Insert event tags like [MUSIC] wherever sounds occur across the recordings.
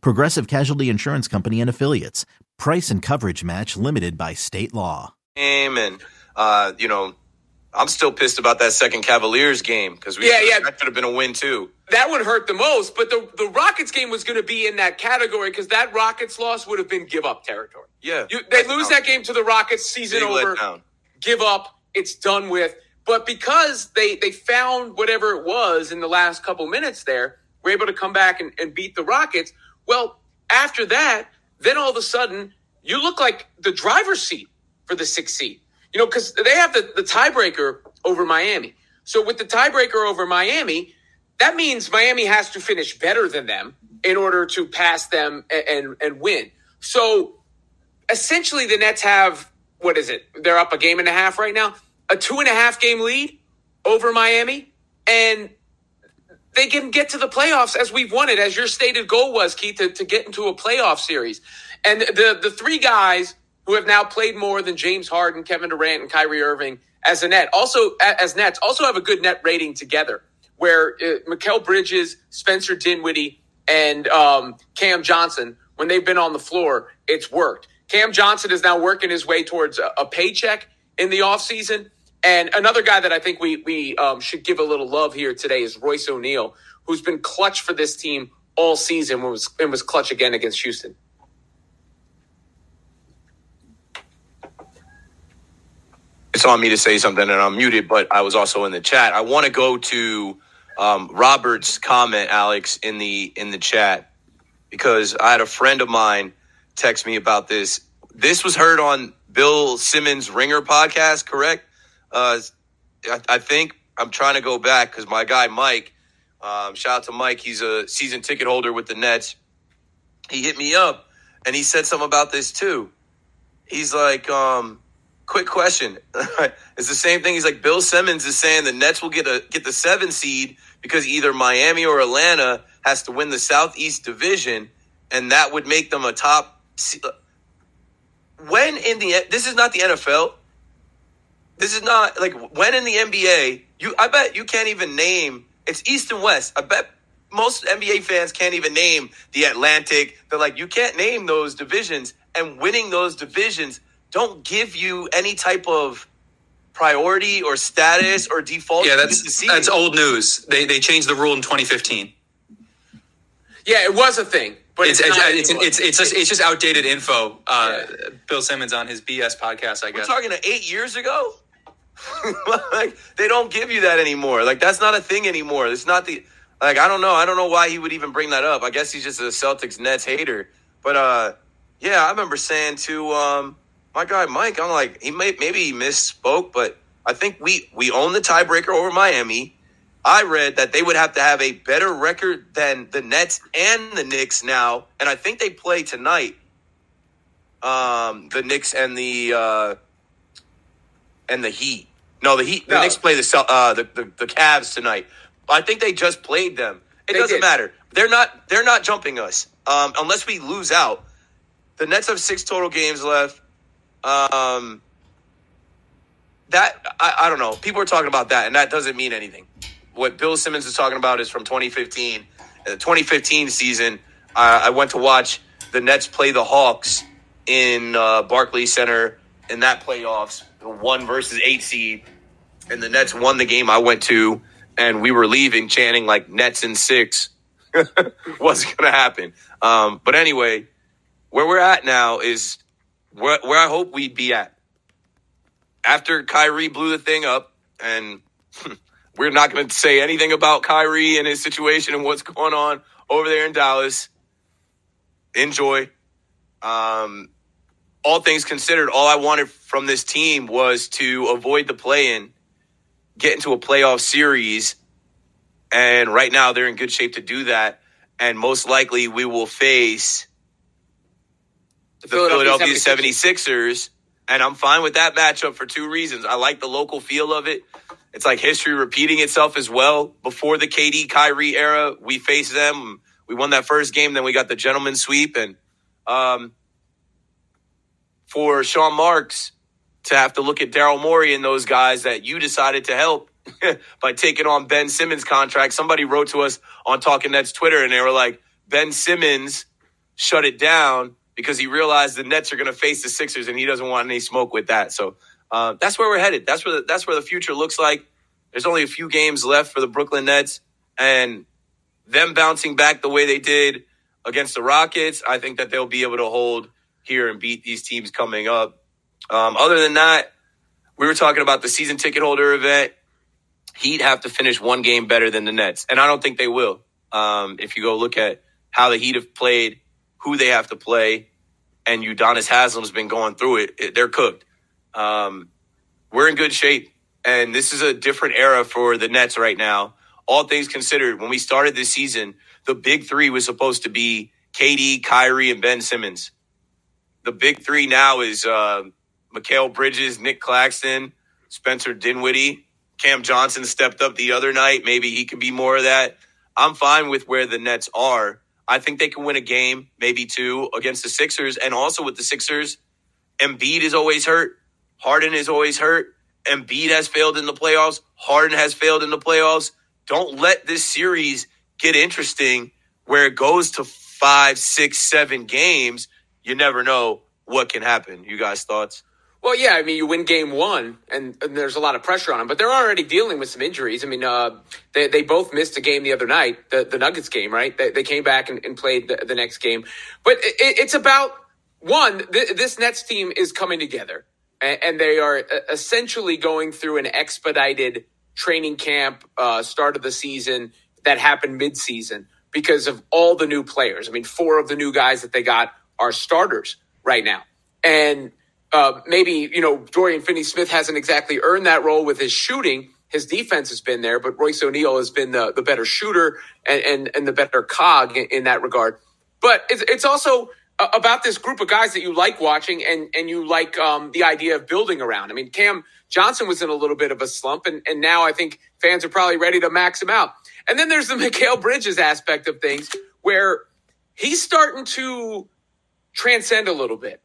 Progressive Casualty Insurance Company and Affiliates. Price and coverage match limited by state law. game, and uh, you know, I'm still pissed about that second Cavaliers game because we Yeah, yeah. that could have been a win too. That would hurt the most, but the, the Rockets game was going to be in that category because that Rockets loss would have been give up territory. Yeah, You, they lose down. that game to the Rockets, season Big over, letdown. give up, it's done with. But because they they found whatever it was in the last couple minutes there, were able to come back and, and beat the Rockets. Well, after that, then all of a sudden you look like the driver's seat for the sixth seed. You know, because they have the, the tiebreaker over Miami. So with the tiebreaker over Miami, that means Miami has to finish better than them in order to pass them and and, and win. So essentially the Nets have what is it? They're up a game and a half right now, a two and a half game lead over Miami, and they can get to the playoffs as we've wanted, as your stated goal was, Keith, to, to get into a playoff series. And the the three guys who have now played more than James Harden, Kevin Durant, and Kyrie Irving as a net, also as Nets, also have a good net rating together. Where uh, Bridges, Spencer Dinwiddie, and um, Cam Johnson, when they've been on the floor, it's worked. Cam Johnson is now working his way towards a, a paycheck in the offseason. And another guy that I think we we um, should give a little love here today is Royce O'Neale, who's been clutch for this team all season and was, and was clutch again against Houston. it's on me to say something and I'm muted, but I was also in the chat. I want to go to um, Robert's comment, Alex, in the in the chat because I had a friend of mine text me about this. This was heard on Bill Simmons' Ringer podcast, correct? Uh, I, I think I'm trying to go back because my guy Mike, um, shout out to Mike, he's a season ticket holder with the Nets. He hit me up and he said something about this too. He's like, um, quick question. [LAUGHS] it's the same thing. He's like Bill Simmons is saying the Nets will get a get the seven seed because either Miami or Atlanta has to win the Southeast Division, and that would make them a top. se- When in the this is not the NFL. This is not like when in the NBA. You I bet you can't even name. It's East and West. I bet most NBA fans can't even name the Atlantic. They're like you can't name those divisions, and winning those divisions don't give you any type of priority or status or default. Yeah, that's get to see that's old news. They they changed the rule in 2015. Yeah, it was a thing, but It's it's it's it's, it's, it's just it's just outdated info. Uh, Bill Simmons on his BS podcast, I We're guess. talking to eight years ago. [LAUGHS] like they don't give you that anymore. Like that's not a thing anymore. It's not the like I don't know. I don't know why he would even bring that up. I guess he's just a Celtics Nets hater. But uh yeah, I remember saying to um my guy Mike, I'm like he may maybe he misspoke, but I think we we own the tiebreaker over Miami. I read that they would have to have a better record than the Nets and the Knicks now, and I think they play tonight. Um, the Knicks and the uh, and the Heat. No, the Heat. The No. Knicks play the uh, the, the the Cavs tonight. I think they just played them. It They doesn't did. matter. They're not. They're not jumping us um, unless we lose out. The Nets have six total games left. Um, that I, I don't know. People are talking about that, and that doesn't mean anything. What Bill Simmons is talking about is from 2015. In the 2015 season, uh, I went to watch the Nets play the Hawks in uh, Barclays Center in that playoffs, one versus eight seed, and the Nets won the game I went to, and we were leaving chanting like Nets in six. [LAUGHS] Wasn't gonna happen. Um, but anyway, where we're at now is where, where I hope we'd be at after Kyrie blew the thing up, and [LAUGHS] we're not going to say anything about Kyrie and his situation and what's going on over there in Dallas. Enjoy. Um, all things considered, all I wanted from this team was to avoid the play in, get into a playoff series. And right now, they're in good shape to do that. And most likely, we will face the Philadelphia 76ers. And I'm fine with that matchup for two reasons. I like the local feel of it. It's like history repeating itself as well. Before the KD Kyrie era, we faced them. We won that first game, then we got the gentleman sweep. And um, for Sean Marks to have to look at Daryl Morey and those guys that you decided to help [LAUGHS] by taking on Ben Simmons' contract, somebody wrote to us on Talking Nets Twitter and they were like, Ben Simmons shut it down because he realized the Nets are going to face the Sixers and he doesn't want any smoke with that. So uh, that's where we're headed. That's where the, that's where the future looks like. There's only a few games left for the Brooklyn Nets, and them bouncing back the way they did against the Rockets, I think that they'll be able to hold here and beat these teams coming up. Um, other than that, we were talking about the season ticket holder event. Heat have to finish one game better than the Nets, and I don't think they will. Um, if you go look at how the Heat have played who they have to play, and Udonis Haslem's been going through it. it they're cooked. Um, we're in good shape, and this is a different era for the Nets right now. All things considered, when we started this season, the big three was supposed to be KD, Kyrie, and Ben Simmons. The big three now is uh, Mikal Bridges, Nic Claxton, Spencer Dinwiddie. Cam Johnson stepped up the other night. Maybe he could be more of that. I'm fine with where the Nets are. I think they can win a game, maybe two, against the Sixers. And also with the Sixers, Embiid is always hurt. Harden is always hurt. Embiid has failed in the playoffs. Harden has failed in the playoffs. Don't let this series get interesting where it goes to five, six, seven games. You never know what can happen. You guys' thoughts? Well, yeah, I mean, you win game one, and, and, there's a lot of pressure on them, but they're already dealing with some injuries. I mean, uh, they, they both missed a game the other night, the, the Nuggets game, right? They, they came back and, and played the, the, next game. But it, it's about one, th- this Nets team is coming together, and, and, they are essentially going through an expedited training camp, uh, start of the season that happened midseason because of all the new players. I mean, four of the new guys that they got are starters right now. And uh, maybe you know Dorian Finney-Smith hasn't exactly earned that role with his shooting. His defense has been there, but Royce O'Neale has been the, the better shooter and, and, and the better cog in, in that regard. But it's, it's also about this group of guys that you like watching and, and you like um, the idea of building around. I mean, Cam Johnson was in a little bit of a slump, and, and now I think fans are probably ready to max him out. And then there's the [LAUGHS] Mikal Bridges aspect of things where he's starting to transcend a little bit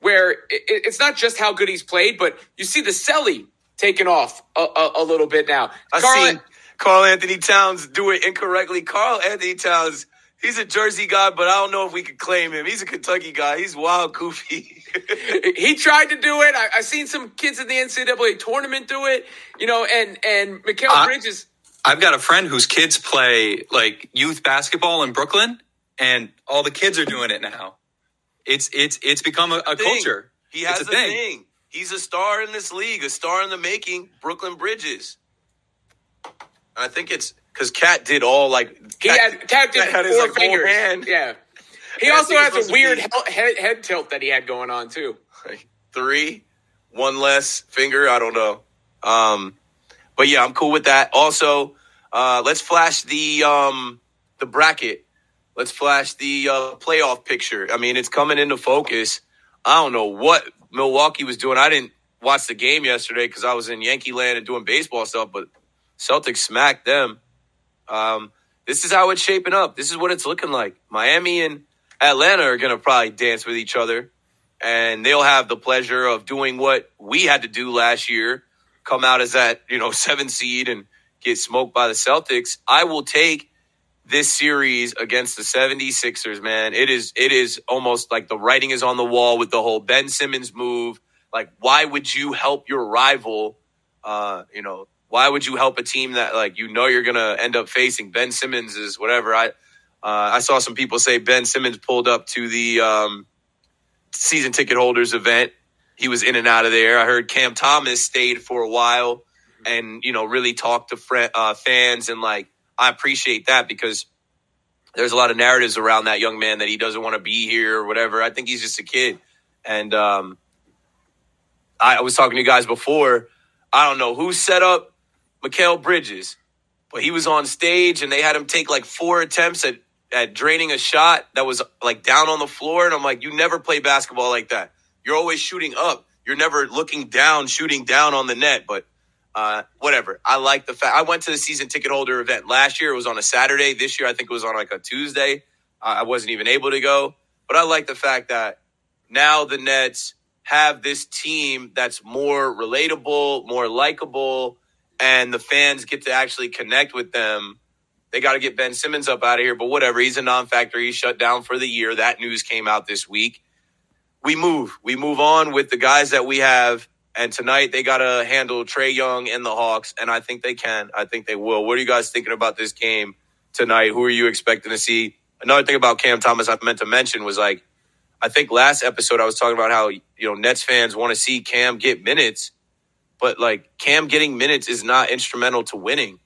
where it's not just how good he's played, but you see the Celly taking off a, a, a little bit now. I've Karl, seen Karl-Anthony Towns do it incorrectly. Karl Anthony Towns, he's a Jersey guy, but I don't know if we could claim him. He's a Kentucky guy. He's wild, goofy. [LAUGHS] he tried to do it. I, have seen some kids in the NCAA tournament do it. You know, and and Mikal uh, Bridges. I've got a friend whose kids play like youth basketball in Brooklyn, and all the kids are doing it now. It's it's it's become a, a culture. He has it's a, thing. thing. He's a star in this league, a star in the making. Brooklyn Bridges. I think it's because Cat did all like he Cat, had Cat did Cat four like fingers. Hand. Yeah. He also has a weird head, head, tilt that he had going on too. Three, one less finger. I don't know. Um, but yeah, I'm cool with that. Also, uh, let's flash the um, the bracket let's flash the uh, playoff picture. I mean, it's coming into focus. I don't know what Milwaukee was doing. I didn't watch the game yesterday because I was in Yankee land and doing baseball stuff, but Celtics smacked them. Um, this is how it's shaping up. This is what it's looking like. Miami and Atlanta are going to probably dance with each other, and they'll have the pleasure of doing what we had to do last year come out as that, you know, [LAUGHS] seven seed and get smoked by the Celtics. I will take this series against the 76ers, man, it is it is almost like the writing is on the wall with the whole Ben Simmons move. Like, why would you help your rival? Uh, you know, why would you help a team that like you know you're gonna end up facing? Ben Simmons is whatever. I uh, I saw some people say Ben Simmons pulled up to the um, season ticket holders event. He was in and out of there. I heard Cam Thomas stayed for a while and you know really talked to fr- uh, fans and like I appreciate that because there's a lot of narratives around that young man that he doesn't want to be here or whatever. I think he's just a kid. And um, I was talking to you guys before. I don't know who set up Mikal Bridges, but he was on stage and they had him take like four attempts at at draining a shot that was like down on the floor, and I'm like, you never play basketball like that. You're always shooting up. You're never looking down, shooting down on the net. But uh, whatever. I like the fact I went to the season ticket holder event last year. It was on a Saturday. This year, I think it was on like a Tuesday. I wasn't even able to go, but I like the fact that now the Nets have this team that's more relatable, more likable, and the fans get to actually connect with them. They got to get Ben Simmons up out of here, but whatever. He's a non factor. He's shut down for the year. That news came out this week. We move. We move on with the guys that we have. And tonight they got to handle Trae Young and the Hawks, and I think they can. I think they will. What are you guys thinking about this game tonight? Who are you expecting to see? Another thing about Cam Thomas I meant to mention was like I think last episode I was talking about how you know Nets fans want to see Cam get minutes, but like Cam getting minutes is not instrumental to winning.